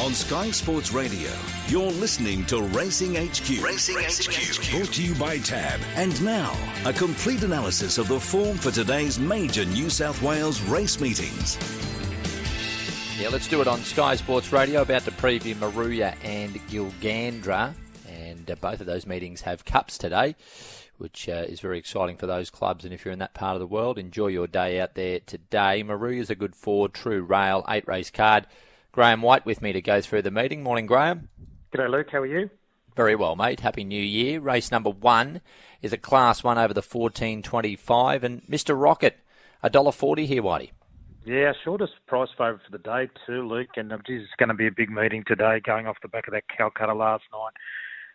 On Sky Sports Radio, you're listening to Racing HQ. Racing, Racing HQ. HQ. Brought to you by Tab. And now, a complete analysis of the form for today's major New South Wales race meetings. Yeah, let's do it on Sky Sports Radio. About to preview Moruya and Gilgandra. And uh, both of those meetings have cups today, which uh, is very exciting for those clubs. And if you're in that part of the world, enjoy your day out there today. Moruya's a good four, true rail, eight race card. Graham White with me to go through the meeting. Morning, Graham. G'day, Luke. How are you? Very well, mate. Happy New Year. Race number one is a Class 1 over the 14.25. And Mr. Rocket, $1.40 here, Whitey. Yeah, shortest price favourite for the day too, Luke. And geez, it's going to be a big meeting today, going off the back of that Calcutta last night.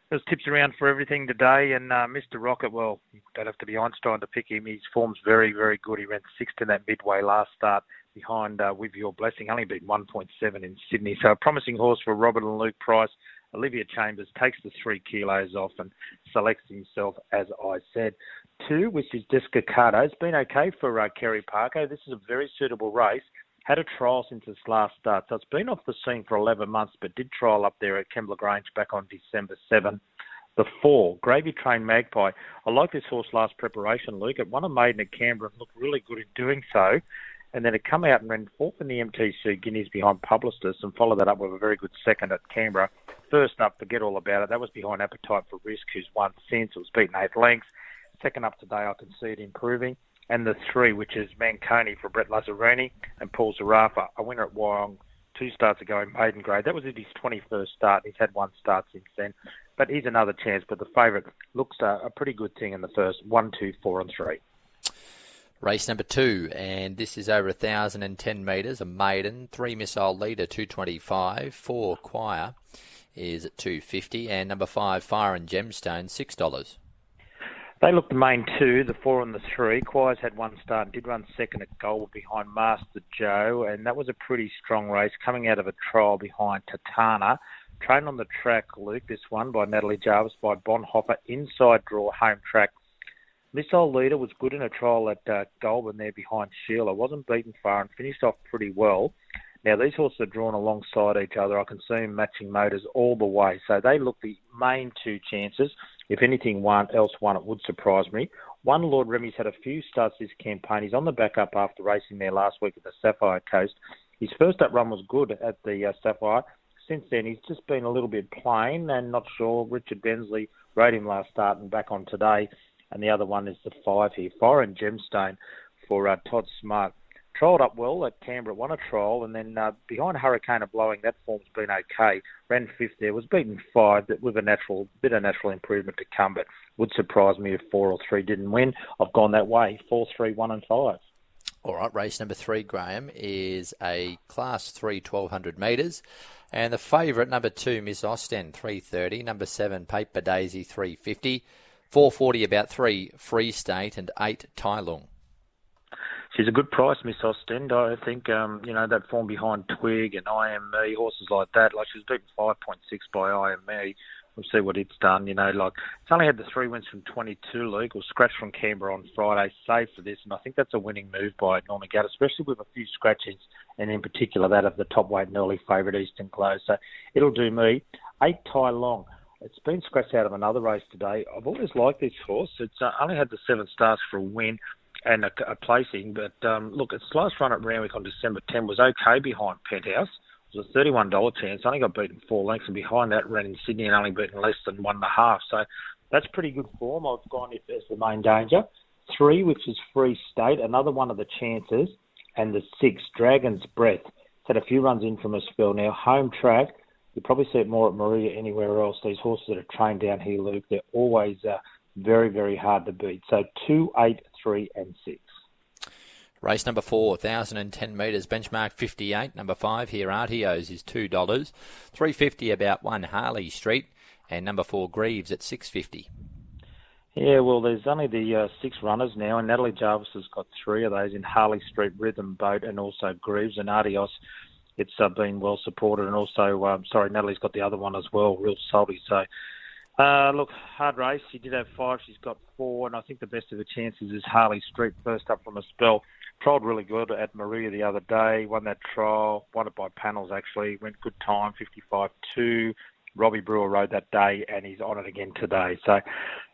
There's tips around for everything today, and uh, Mr. Rocket, well, you don't have to be Einstein to pick him. His form's very, very good. He ran sixth in that midway last start behind uh, With Your Blessing, only beat 1.7 in Sydney. So a promising horse for Robert and Luke Price. Olivia Chambers takes the three kilos off and selects himself, as I said. Two, which is Descacado. It's been okay for uh, Kerry Parker. This is a very suitable race. Had a trial since its last start, so it's been off the scene for 11 months, but did trial up there at Kembla Grange back on December 7. The four, Gravy Train Magpie. I like this horse last preparation, Luke. It won a maiden at Canberra and looked really good in doing so and then it come out and ran fourth in the MTC Guineas behind Publicis and followed that up with a very good second at Canberra. First up, forget all about it. That was behind Appetite for Risk, who's won since. It was beaten eight lengths. Second up today, I can see it improving. And the three, which is Manconi for Brett Lazzarini and Paul Zarafa, a winner at Wyong two starts ago in maiden grade. That was his 21st start. He's had one start since then. But he's another chance. But the favourite looks a pretty good thing in the first one, two, four, and three. Race number two, and this is over 1,010 metres, a maiden, three missile leader, 225, four choir is at 250, and number five, Fire and Gemstone, $6. They looked the main two, the four and the three. Choirs had one start did run second at goal behind Master Joe, and that was a pretty strong race coming out of a trial behind Tatana. Trained on the track, Luke, this one by Natalie Jarvis by Bonhoeffer, inside draw, home track Missile Leader was good in a trial at uh, Goulburn there behind Sheila. Wasn't beaten far and finished off pretty well. Now, these horses are drawn alongside each other. I can see them matching motors all the way. So they look the main two chances. If anything one, else won, it would surprise me. One, Lord Remy's had a few starts this campaign. He's on the back up after racing there last week at the Sapphire Coast. His first up run was good at the uh, Sapphire. Since then, he's just been a little bit plain and not sure. Richard Bensley rode him last start and back on today and the other one is the five here, Foreign Gemstone for uh, Todd Smart. Trialled up well at Canberra, won a trial, and then uh, behind Hurricane of Blowing, that form's been okay. Ran fifth there, was beaten five, but with a natural bit of natural improvement to come. But would surprise me if four or three didn't win. I've gone that way: four, three, one, and five. All right, race number three, Graham, is a Class 3 1200 metres. And the favourite, number two, Miss Ostend, 330. Number seven, Paper Daisy, 350. 440 about three Free State and eight Tai Lung. She's a good price, Miss Ostend. I think um, you know that form behind Twig and IME horses like that. Like she's beaten five point six by IME. We'll see what it's done. You know, like it's only had the three wins from 22. Luke or scratch from Canberra on Friday. Safe for this, and I think that's a winning move by Norman Gatt, especially with a few scratches, and in particular that of the top weight and early favourite Eastern Close. So it'll do me. Eight Tai Lung. It's been scratched out of another race today. I've always liked this horse. It's uh, only had the seven stars for a win and a, a placing, but um, look, its last run at Randwick on December 10 was okay behind Penthouse. It was a $31 chance. Only got beaten four lengths, and behind that ran in Sydney and only beaten less than one and a half. So that's pretty good form. I've gone as the main danger. Three, which is Free State, another one of the chances, and the six, Dragon's Breath. It's had a few runs in from a spell now. Home track you probably see it more at Moruya anywhere else. These horses that are trained down here, Luke, they're always uh, very, very hard to beat. So two, eight, three, and six. Race number four, 1,010 metres, benchmark 58. Number five, here, Artios is $2. 350 about one Harley Street. And number four, Greaves at 650 yeah, well, there's only the uh, six runners now, and Natalie Jarvis has got three of those in Harley Street, Rhythm Boat, and also Greaves and Artios it's uh, been well supported, and also, um, sorry, Natalie's got the other one as well, Real Salty. So Uh, look, hard race. She did have five. She's got four, and I think the best of her chances is Harley Street, first up from a spell. Trialled really good at Moruya the other day. Won that trial. Won it by panels actually. Went good time, 55-2. Robbie Brewer rode that day, and he's on it again today. So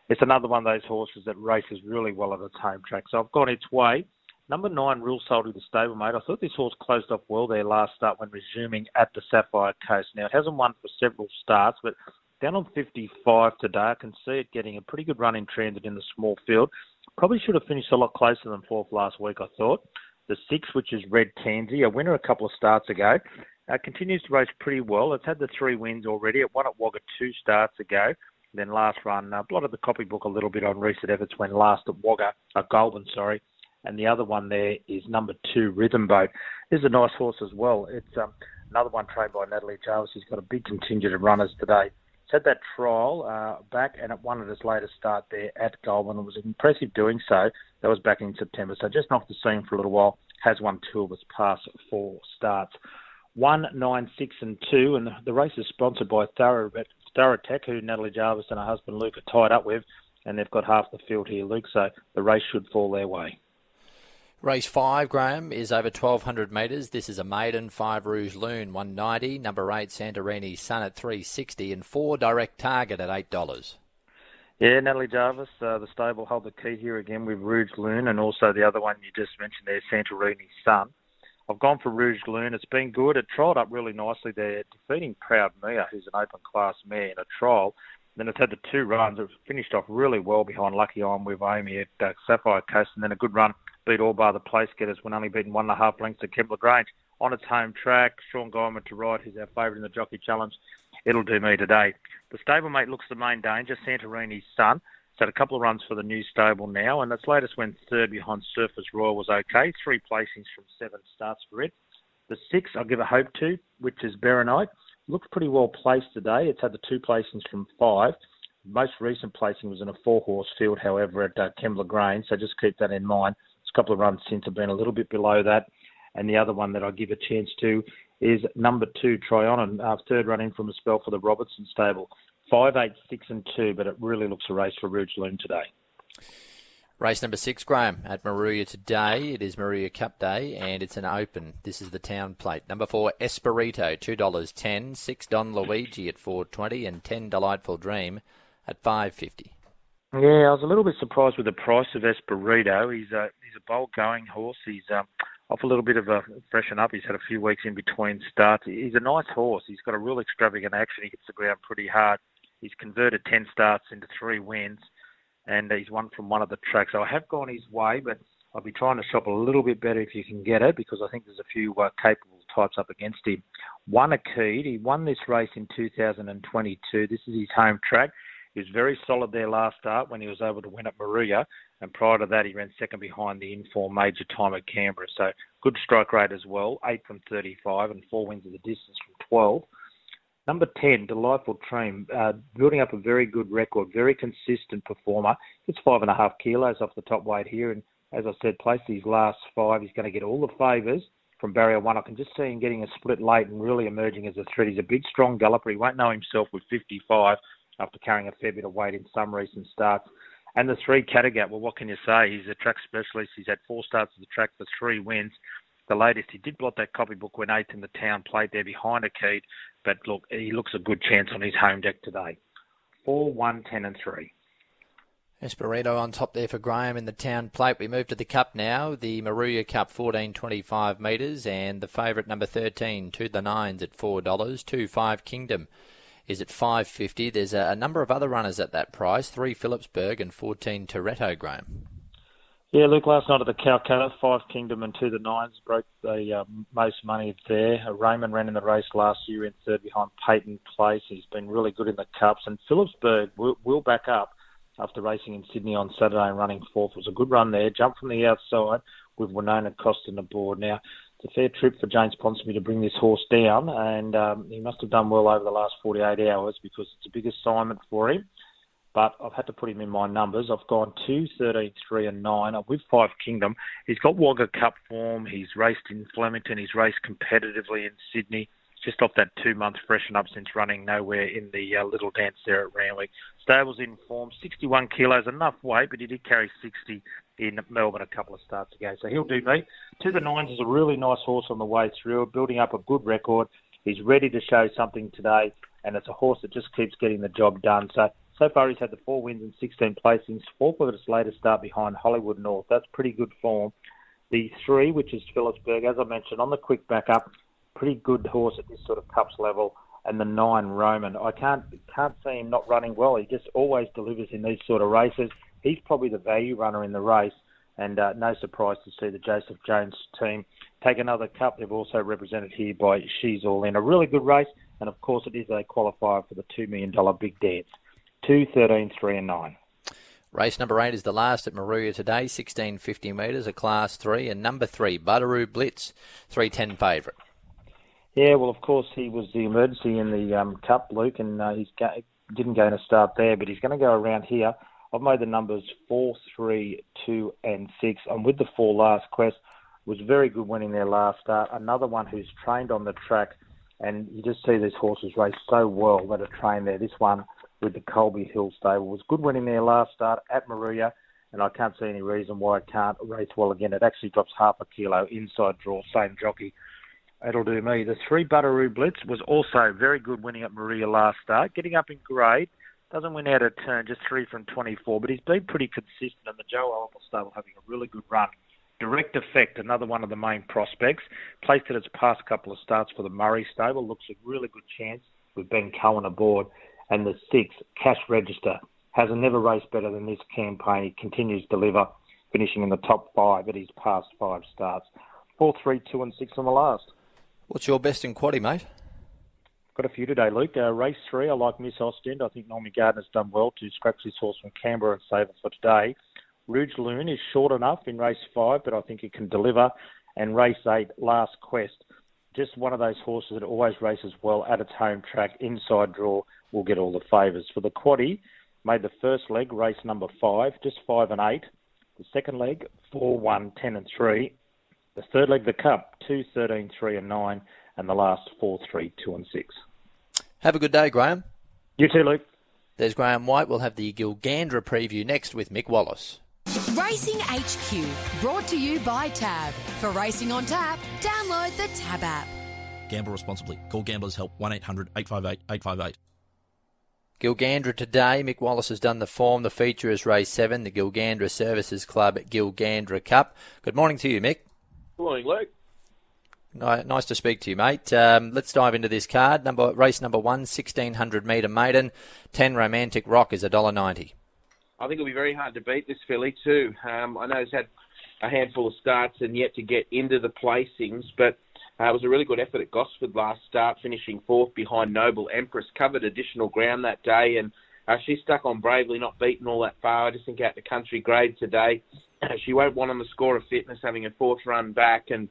it's another one of those horses that races really well at its home track. So I've gone its way. Number nine, Real Salty, the stablemate. I thought this horse closed off well there last start when resuming at the Sapphire Coast. Now, it hasn't won for several starts, but down on 55 today, I can see it getting a pretty good run in transit in the small field. Probably should have finished a lot closer than fourth last week, I thought. The six, which is Red Tansy, a winner a couple of starts ago, uh, continues to race pretty well. It's had the three wins already. It won at Wagga two starts ago. Then last run, uh, blotted the copybook a little bit on recent efforts when last at Wagga, uh, Goulburn, sorry. And the other one there is number two, Rhythm Boat. This is a nice horse as well. It's um, another one trained by Natalie Jarvis. He's got a big contingent of runners today. It's had that trial uh, back and it won at his latest start there at Goulburn. It was impressive doing so. That was back in September. So just knocked the scene for a little while. Has won two of its past four starts one, nine, six, and two. And the race is sponsored by Tech, who Natalie Jarvis and her husband Luke are tied up with, and they've got half the field here, Luke. So the race should fall their way. Race five, Graham, is over 1,200 metres. This is a maiden, five Rouge Loon, 190. Number eight, Santorini Sun at 360, and four Direct Target at $8. Yeah, Natalie Jarvis, uh, the stable hold the key here again with Rouge Loon, and also the other one you just mentioned there, Santorini Sun. I've gone for Rouge Loon. It's been good. It trialled up really nicely there, defeating Proud Mia, who's an open class mare in a trial. Then it's had the two runs. It finished off really well behind Lucky On with Amy at uh, Sapphire Coast, and then a good run beat all by the place getters when only beaten one and a half lengths at Kembla Grange on its home track. Shaun Guymer to ride, who's our favourite in the Jockey Challenge. It'll do me today. The stablemate looks the main danger, Santorini's son. Had a couple of runs for the new stable now, and its latest went third behind Surface Royal was okay. Three placings from seven starts for it. The six I'll give a hope to, which is Berenite. Looks pretty well placed today. It's had the two placings from five. Most recent placing was in a four horse field, however, at uh, Kembla Grange, so just keep that in mind. It's a couple of runs since have been a little bit below that. And the other one that I give a chance to is number two, Tryon, uh, third run in from a spell for the Robertson stable five, eight, six, and two, but it really looks a race for Rouge Loon today. Race number six, Graham, at Moruya today. It is Moruya Cup Day, and it's an open. This is the town plate. Number four, Esperito, two dollars ten. Six Don Luigi at four twenty, and ten Delightful Dream at five fifty. Yeah, I was a little bit surprised with the price of Esperito. He's a he's a bold going horse. He's um, off a little bit of a freshen up. He's had a few weeks in between starts. He's a nice horse. He's got a real extravagant action. He hits the ground pretty hard. He's converted 10 starts into three wins, and he's won from one of the tracks. So I have gone his way, but I'll be trying to shop a little bit better if you can get it because I think there's a few uh, capable types up against him. One a key. He won this race in 2022. This is his home track. He was very solid there last start when he was able to win at Moruya, and prior to that, he ran second behind the Inform Major time at Canberra. So good strike rate as well, eight from 35 and four wins of the distance from 12. Number 10, Delightful Dream, uh, building up a very good record, very consistent performer. It's five and a half kilos off the top weight here. And as I said, place these last five. He's going to get all the favours from barrier one. I can just see him getting a split late and really emerging as a threat. He's a big, strong galloper. He won't know himself with 55 after carrying a fair bit of weight in some recent starts. And the three Kattegat, well, what can you say? He's a track specialist. He's had four starts at the track for three wins. The latest, he did blot that copybook when eighth in the town plate there behind a key. But look, he looks a good chance on his home deck today. Four, one, ten, and three. Esperito on top there for Graham in the town plate. We move to the Cup now. The Moruya Cup, 1425 metres, and the favourite number 13 to the nines at $4. 2 5 Kingdom is at 550. There's a, a, number of other runners at that price 3 Phillipsburg and 14 Toretto, Graham. Yeah, Luke, last night at the Calcutta, Five Kingdom and To the Nines broke the uh, most money there. Uh, Raymond ran in the race last year in third behind Peyton Place. He's been really good in the Cups. And Phillipsburg will, will back up after racing in Sydney on Saturday and running fourth. It was a good run there. Jumped from the outside with Winona Costin the board. Now, it's a fair trip for James Ponsonby to bring this horse down, and um, he must have done well over the last 48 hours because it's a big assignment for him but I've had to put him in my numbers. I've gone 2, 13, 3 and 9. I'm with Five Kingdom. He's got Wagga Cup form. He's raced in Flemington. He's raced competitively in Sydney. Just off that two month freshen up since running nowhere in the uh, little dance there at Randwick. Stables in form, 61 kilos, enough weight, but he did carry 60 in Melbourne a couple of starts ago. So he'll do me. To the Nines is a really nice horse on the way through, building up a good record. He's ready to show something today, and it's a horse that just keeps getting the job done. So so far, he's had the four wins and 16 placings, fourth of his latest start behind Hollywood North. That's pretty good form. The three, which is Phillipsburg, as I mentioned, on the quick backup, pretty good horse at this sort of cups level. And the nine, Roman. I can't can't see him not running well. He just always delivers in these sort of races. He's probably the value runner in the race, and uh, no surprise to see the Joseph Jones team take another cup. They've also represented here by She's All In. A really good race, and of course it is a qualifier for the $2 million big dance. 2, 13, 3 and 9. Race number eight is the last at Moruya today, 1650 metres, a class three, and number three, Butteroo Blitz, 310 favourite. Yeah, well, of course, he was the emergency in the um, Cup, Luke, and uh, he didn't go in a start there, but he's going to go around here. I've made the numbers four, three, two, and six. I'm with the four last quest. Was very good winning their last start. Another one who's trained on the track, and you just see these horses race so well that are trained there. This one with the Colby Hill stable. Was good winning their last start at Moruya, and I can't see any reason why it can't race well again. It actually drops half a kilo inside draw, same jockey. It'll do me. The three Butteroo Blitz was also very good winning at Moruya last start, getting up in grade. Doesn't win out of turn, just three from 24, but he's been pretty consistent, and the Joe Oliver stable having a really good run. Direct Effect, another one of the main prospects, placed at its past couple of starts for the Murray stable, looks a really good chance with Ben Cohen aboard and the six, Cash Register, has never raced better than this campaign. He continues to deliver, finishing in the top five at his past five starts. Four, three, two, and six on the last. What's your best in quaddy, mate? Got a few today, Luke. Uh, race three, I like Miss Ostend. I think Naomi Gardner's done well to scratch this horse from Canberra and save it for today. Rouge Loon is short enough in race five, but I think it can deliver. And race eight, Last Quest, just one of those horses that always races well at its home track, inside draw, will get all the favours. For the quaddy, made the first leg race number five, just five and eight. The second leg, four, one, ten and three. The third leg, the cup, two, thirteen, three and nine. And the last, four, three, two and six. Have a good day, Graham. You too, Luke. There's Graham White. We'll have the Gilgandra preview next with Mick Wallace. Racing HQ, brought to you by Tab. For racing on tap, download the Tab app. Gamble responsibly. Call Gamblers Help 1 800 858 858. Gilgandra today. Mick Wallace has done the form. The feature is race seven, the Gilgandra Services Club Gilgandra Cup. Good morning to you, Mick. Good morning, Luke. Nice to speak to you, mate. Um, let's dive into this card. Number race number one, 1600 metre maiden. 10 Romantic Rock is $1.90. I think it'll be very hard to beat this filly too. Um, I know he's had a handful of starts and yet to get into the placings, but uh, it was a really good effort at Gosford last start, finishing fourth behind Noble Empress. Covered additional ground that day, and uh, she stuck on bravely, not beaten all that far. I just think out the country grade today, she won't want on the score of fitness, having a fourth run back, and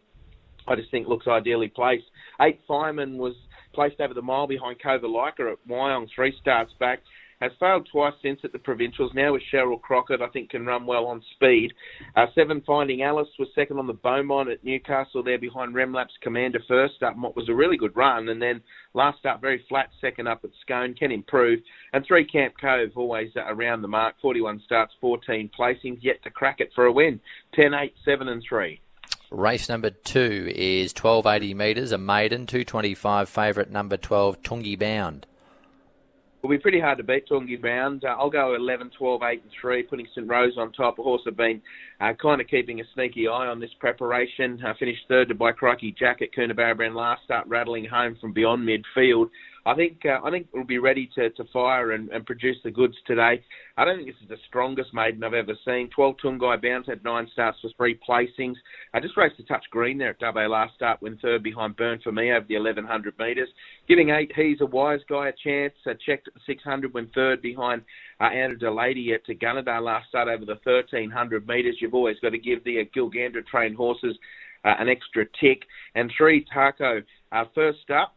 I just think looks ideally placed. Eight Fireman was placed over the mile behind Cova Leica at Wyong three starts back has failed twice since at the provincials. Now with Cheryl Crockett, I think can run well on speed. Uh, seven Finding Alice was second on the Beaumont at Newcastle there behind Remlap's Commander first up. What was a really good run, and then last up very flat second up at Scone can improve. And three Camp Cove always uh, around the mark. 41 starts, 14 placings, yet to crack it for a win. 10, 8, 7 and 3. Race number two is 1280 metres, a maiden, 225 favourite number 12, Tungi Bound will be pretty hard to beat Tungi Bound. Uh, I'll go 11, 12, 8 and 3, putting St Rose on top. A horse have been uh, kind of keeping a sneaky eye on this preparation. Uh, finished third to by Crikey Jack at Coonabarabran last start, rattling home from beyond midfield. I think uh, I think we'll be ready to, to fire and, and produce the goods today. I don't think this is the strongest maiden I've ever seen. 12 Tungai Bounds had nine starts for three placings. I just raced a touch green there at Dubbo last start, when third behind Burn for me over the 1100 metres. Giving eight, he's a wise guy a chance. Uh, checked at the 600 when third behind uh, Anna Delady at Gunnedah last start over the 1300 metres. You've always got to give the uh, Gilgandra trained horses uh, an extra tick. And three, Taco. Uh, first up,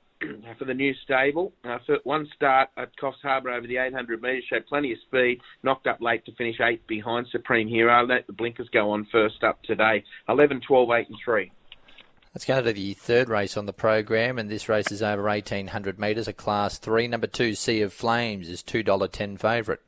for the new stable. Uh, one start at Coffs Harbour over the 800 metres, showed plenty of speed, knocked up late to finish eighth behind Supreme Hero. Let the blinkers go on first up today. 11, 12, 8 and 3. Let's go to the third race on the program, and this race is over 1800 metres, a Class 3. Number 2, Sea of Flames, is $2.10 favourite.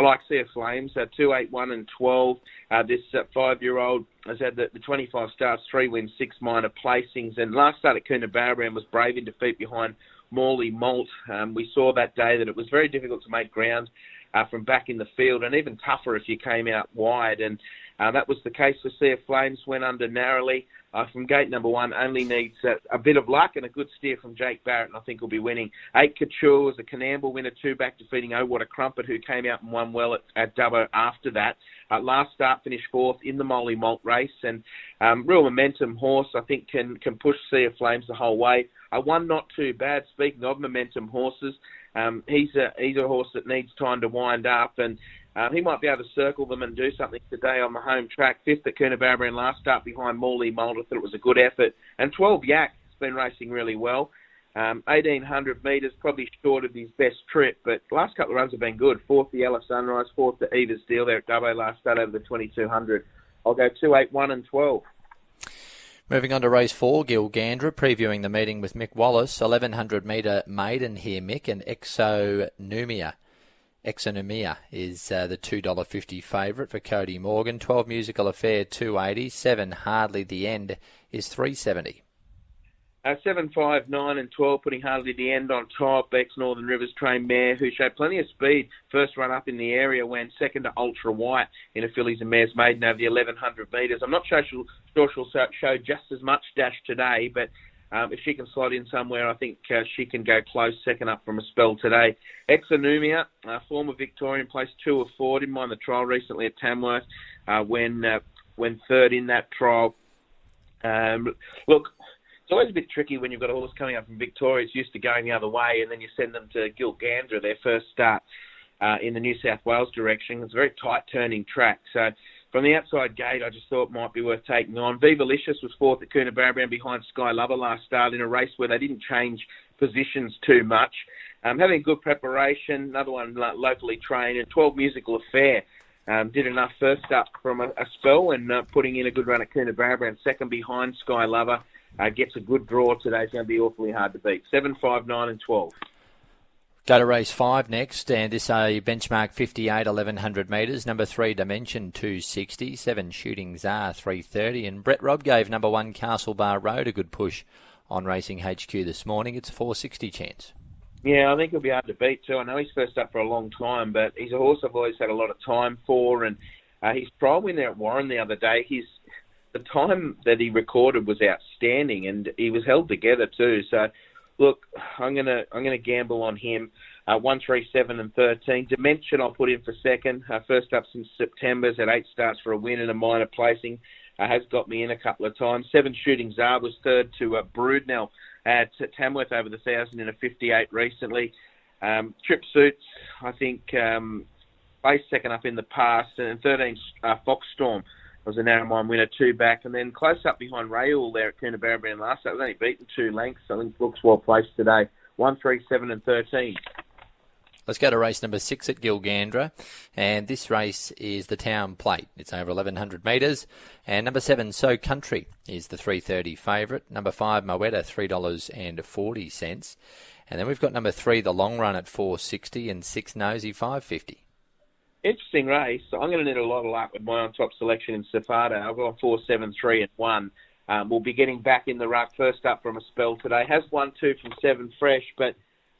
I like Sea of Flames, uh, 2, 8, 1 and 12. Uh, this uh, five-year-old has had the, the 25 starts, three wins, six minor placings, and last start at Coonabarabran was brave in defeat behind Morley Malt. Um, we saw that day that it was very difficult to make ground uh, from back in the field, and even tougher if you came out wide. And uh, that was the case for Sea of Flames. Went under narrowly uh, from gate number one. Only needs a, bit of luck and a good steer from Jake Barrett, and I think he'll be winning. Eight Couture was a Coonamble winner, two back defeating Oh What a Crumpet, who came out and won well at, at Dubbo after that. Uh, last start finished fourth in the Molly Malt race, and um, real momentum horse. I think can can push Sea of Flames the whole way. A one not too bad. Speaking of momentum horses, um, he's a he's a horse that needs time to wind up, and um, he might be able to circle them and do something today on the home track. Fifth at Coonabarabran last start behind Morley Mulder. Thought it was a good effort. And 12 Yak has been racing really well. Um, 1800 metres, probably short of his best trip, but last couple of runs have been good. Fourth, the Yellow Sunrise. Fourth, the Eva's Deal there at Dubbo last start over the 2200. I'll go 2, 8, 1 and 12. Moving on to race four, Gilgandra previewing the meeting with Mick Wallace. 1100 metre maiden here, Mick, and Exonumia. Exonumia is uh, the $2.50 favourite for Cody Morgan. 12 Musical Affair 280. 7 Hardly the End is 370. Uh, 7, 5, 9 and 12 putting Hardly the End on top. Ex Northern Rivers trained mare who showed plenty of speed. First run up in the area when second to Ultra White in a fillies and mares maiden over the 1100 metres. I'm not sure she'll, sure she'll show just as much dash today, but um, if she can slot in somewhere, I think uh, she can go close, second up from a spell today. Exonumia, uh, former Victorian, placed two of four. Didn't mind the trial recently at Tamworth uh, when uh, when third in that trial. Um, look, it's always a bit tricky when you've got a horse coming up from Victoria. It's used to going the other way, and then you send them to Gilgandra, their first start uh, in the New South Wales direction. It's a very tight turning track, so from the outside gate, I just thought it might be worth taking on. Viva Licious was fourth at Coonabarabran behind Sky Lover last start in a race where they didn't change positions too much. Um, having good preparation, another one locally trained, and 12 Musical Affair. Um, did enough first up from a, a spell and uh, putting in a good run at Coonabarabran, second behind Sky Lover. Uh, gets a good draw today. It's going to be awfully hard to beat. 7, 5, 9 and 12. Go to race five next, and this a benchmark 58 1100 metres. Number three, Dimension 260. Seven Shooting Czar 330. And Brett Robb gave number one Castlebar Road a good push on Racing HQ this morning. It's a 460 chance. Yeah, I think he'll be hard to beat too. I know he's first up for a long time, but he's a horse I've always had a lot of time for. And uh, his trial win there at Warren the other day, his the time that he recorded was outstanding, and he was held together too. So look, I'm gonna I'm gonna gamble on him. Uh, one, three, seven, and thirteen. Dimension I'll put in for second. Uh, first up since September's at eight starts for a win and a minor placing. Uh, has got me in a couple of times. Seven Shooting Czar was third to uh, Broodnell at Tamworth over the thousand in a 58 recently. Um, Trip Suits, I think, um, placed second up in the past, and 13 uh, Foxstorm was a narrow mine winner, two back, and then close up behind Rayul there at Coonabarabran last. That was only beaten two lengths. I think looks well placed today. One, three, seven, and thirteen. Let's go to race number six at Gilgandra, and this race is the Town Plate. It's over 1100 metres, and number seven, So Country, is the 330 favourite. Number five, Moetta, three dollars and forty cents, and then we've got number three, the Long Run at 460, and six Nosy 550 interesting race. I'm going to need a lot of luck with my on top selection in Safada. I've got four, seven, three, and one. Um, we'll be getting back in the ruck. First up from a spell today. Has won two from seven fresh, but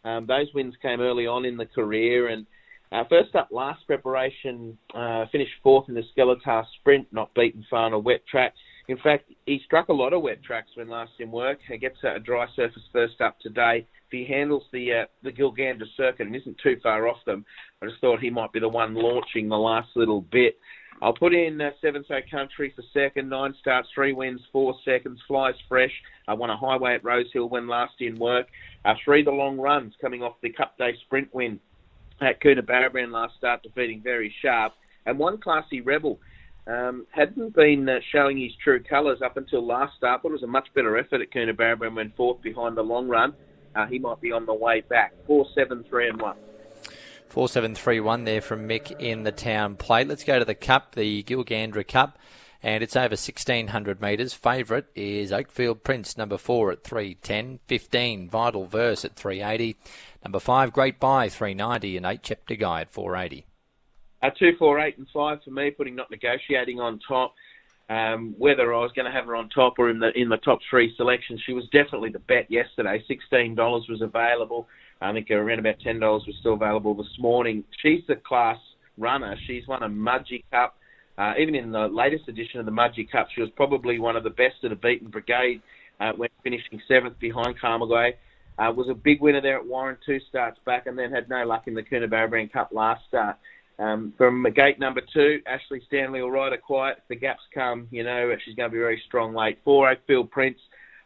um, those wins came early on in the career. And uh, first up, last preparation, uh, finished fourth in the Skeletar Sprint, not beaten far on wet track. In fact, he struck a lot of wet tracks when last in work. He gets a dry surface first up today. If he handles the uh, the Gilgandra circuit and isn't too far off them, I just thought he might be the one launching the last little bit. I'll put in uh, Seven So Country for second, nine starts, three wins, four seconds, flies fresh. I won a highway at Rosehill when last in work. Uh, three the long runs coming off the Cup Day sprint win at Coonabarabran last start, defeating Very Sharp. And one classy Rebel um, hadn't been uh, showing his true colours up until last start, but it was a much better effort at Coonabarabran when fourth behind the long run. Uh, he might be on the way back. Four, seven, three, and one. Four seven three one there from Mick in the town plate. Let's go to the Cup, the Gilgandra Cup. and it's over 1600 metres. Favourite is Oakfield Prince, number four at 310, 15 Vital Verse at 380, number five Great Buy 390, and eight Chapter Guy at 480. Uh, two, four, eight, and five for me, putting not negotiating on top. Um, whether I was going to have her on top or in the in the top three selections, she was definitely the bet yesterday. Sixteen dollars was available. I think around about ten dollars was still available this morning. She's the class runner. She's won a Mudgee Cup. Uh, even in the latest edition of the Mudgee Cup, she was probably one of the best of the beaten brigade uh, when finishing seventh behind Carmagay. Uh, was a big winner there at Warren two starts back, and then had no luck in the Coonabarabran Cup last start. Um, from gate number two, Ashley Stanley will ride quiet. If the gaps come, you know, she's going to be very strong late. Four, Oakfield Prince.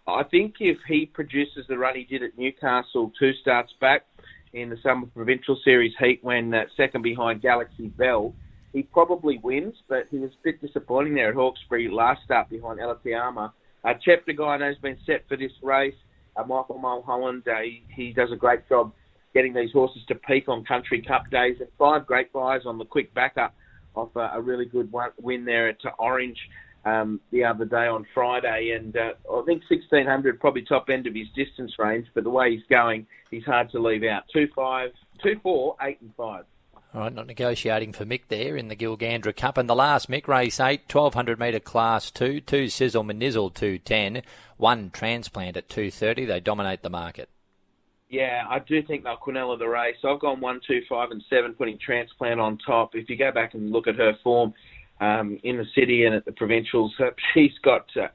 I think if he produces the run he did at Newcastle two starts back in the Summer Provincial Series heat when uh, second behind Galaxy Bell, he probably wins, but he was a bit disappointing there at Hawkesbury last start behind Elitiama. Uh, guy, has been set for this race. Uh, Michael Mulholland, uh, he, he does a great job getting these horses to peak on Country Cup days, and five great buys on the quick backup off a, a really good win there at Orange um, the other day on Friday. And uh, I think 1600 probably top end of his distance range, but the way he's going, he's hard to leave out. Two five, two four, eight and five. All right, not negotiating for Mick there in the Gilgandra Cup. And the last Mick race eight, 1200 metre class two, two Sizzle Manizzle 210, one transplant at 230. They dominate the market. Yeah, I do think they'll Quinella the race. I've gone one, two, five, and seven, putting transplant on top. If you go back and look at her form um, in the city and at the provincials, she's got uh,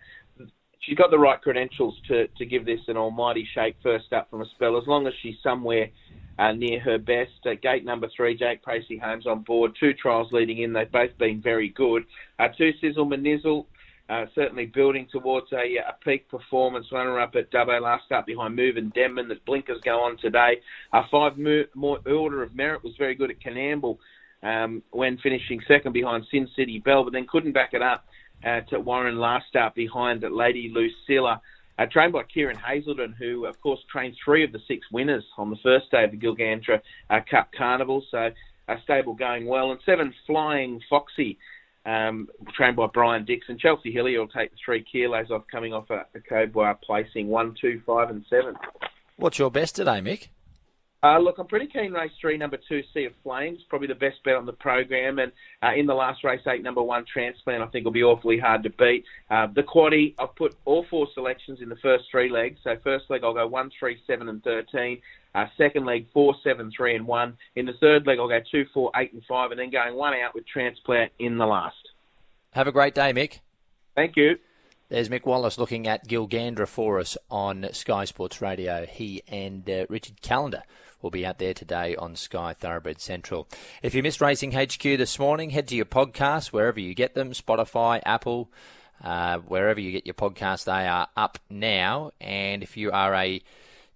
she's got the right credentials to to give this an almighty shake first up from a spell. As long as she's somewhere uh, near her best. Uh, gate number three, Jake Pracey-Holmes on board. Two trials leading in, they've both been very good. Uh, two Sizzle Manizzle uh, certainly building towards a, a peak performance. Runner up at Dubbo last start behind Move and Denman. The blinkers go on today. Uh, five mo- more order of merit was very good at Coonamble um, when finishing second behind Sin City Bell, but then couldn't back it up at Warren last start behind Lady Lucilla. Uh, trained by Kieran Hazelden, who of course trained three of the six winners on the first day of the Gilgandra uh, Cup Carnival. So a stable going well. And seven Flying Foxy um, trained by Brian Dixon. Chelsea Hilly will take the three kilos off coming off a, a Cobar placing one, two, five, and seven. What's your best today, Mick? Uh, look, I'm pretty keen race three, number two, Sea of Flames, probably the best bet on the program. And uh, in the last race eight, number one, Transplant, I think will be awfully hard to beat. Uh, the quaddy, I've put all four selections in the first three legs. So first leg, I'll go one, three, seven, and thirteen. Uh, second leg, four, seven, three, and one. In the third leg, I'll go two, four, eight, and five, and then going one out with Transplant in the last. Have a great day, Mick. Thank you. There's Mick Wallace looking at Gilgandra for us on Sky Sports Radio. He and uh, Richard Callander will be out there today on Sky Thoroughbred Central. If you missed Racing HQ this morning, head to your podcast wherever you get them Spotify, Apple, uh, wherever you get your podcast. They are up now. And if you are a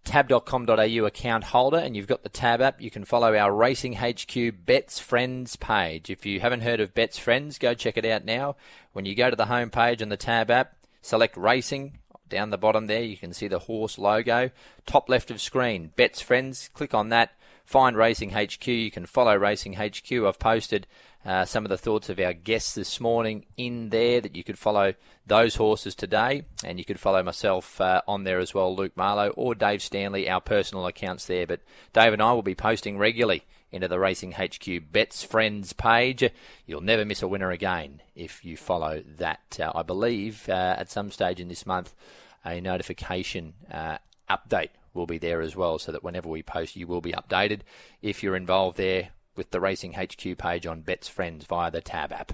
tab.com.au account holder and you've got the tab app, you can follow our Racing HQ Bets Friends page. If you haven't heard of Bets Friends, go check it out now. When you go to the home page on the tab app, select Racing. Down the bottom there, you can see the horse logo. Top left of screen, Bets Friends. Click on that. Find Racing HQ. You can follow Racing HQ. I've posted uh, some of the thoughts of our guests this morning in there that you could follow those horses today, and you could follow myself uh, on there as well, Luke Marlow or Dave Stanley, our personal accounts there. But Dave and I will be posting regularly into the Racing HQ Bets Friends page. You'll never miss a winner again if you follow that. Uh, I believe uh, at some stage in this month, a notification uh, update will be there as well, so that whenever we post, you will be updated. If you're involved there, with the Racing HQ page on Bets Friends via the Tab app.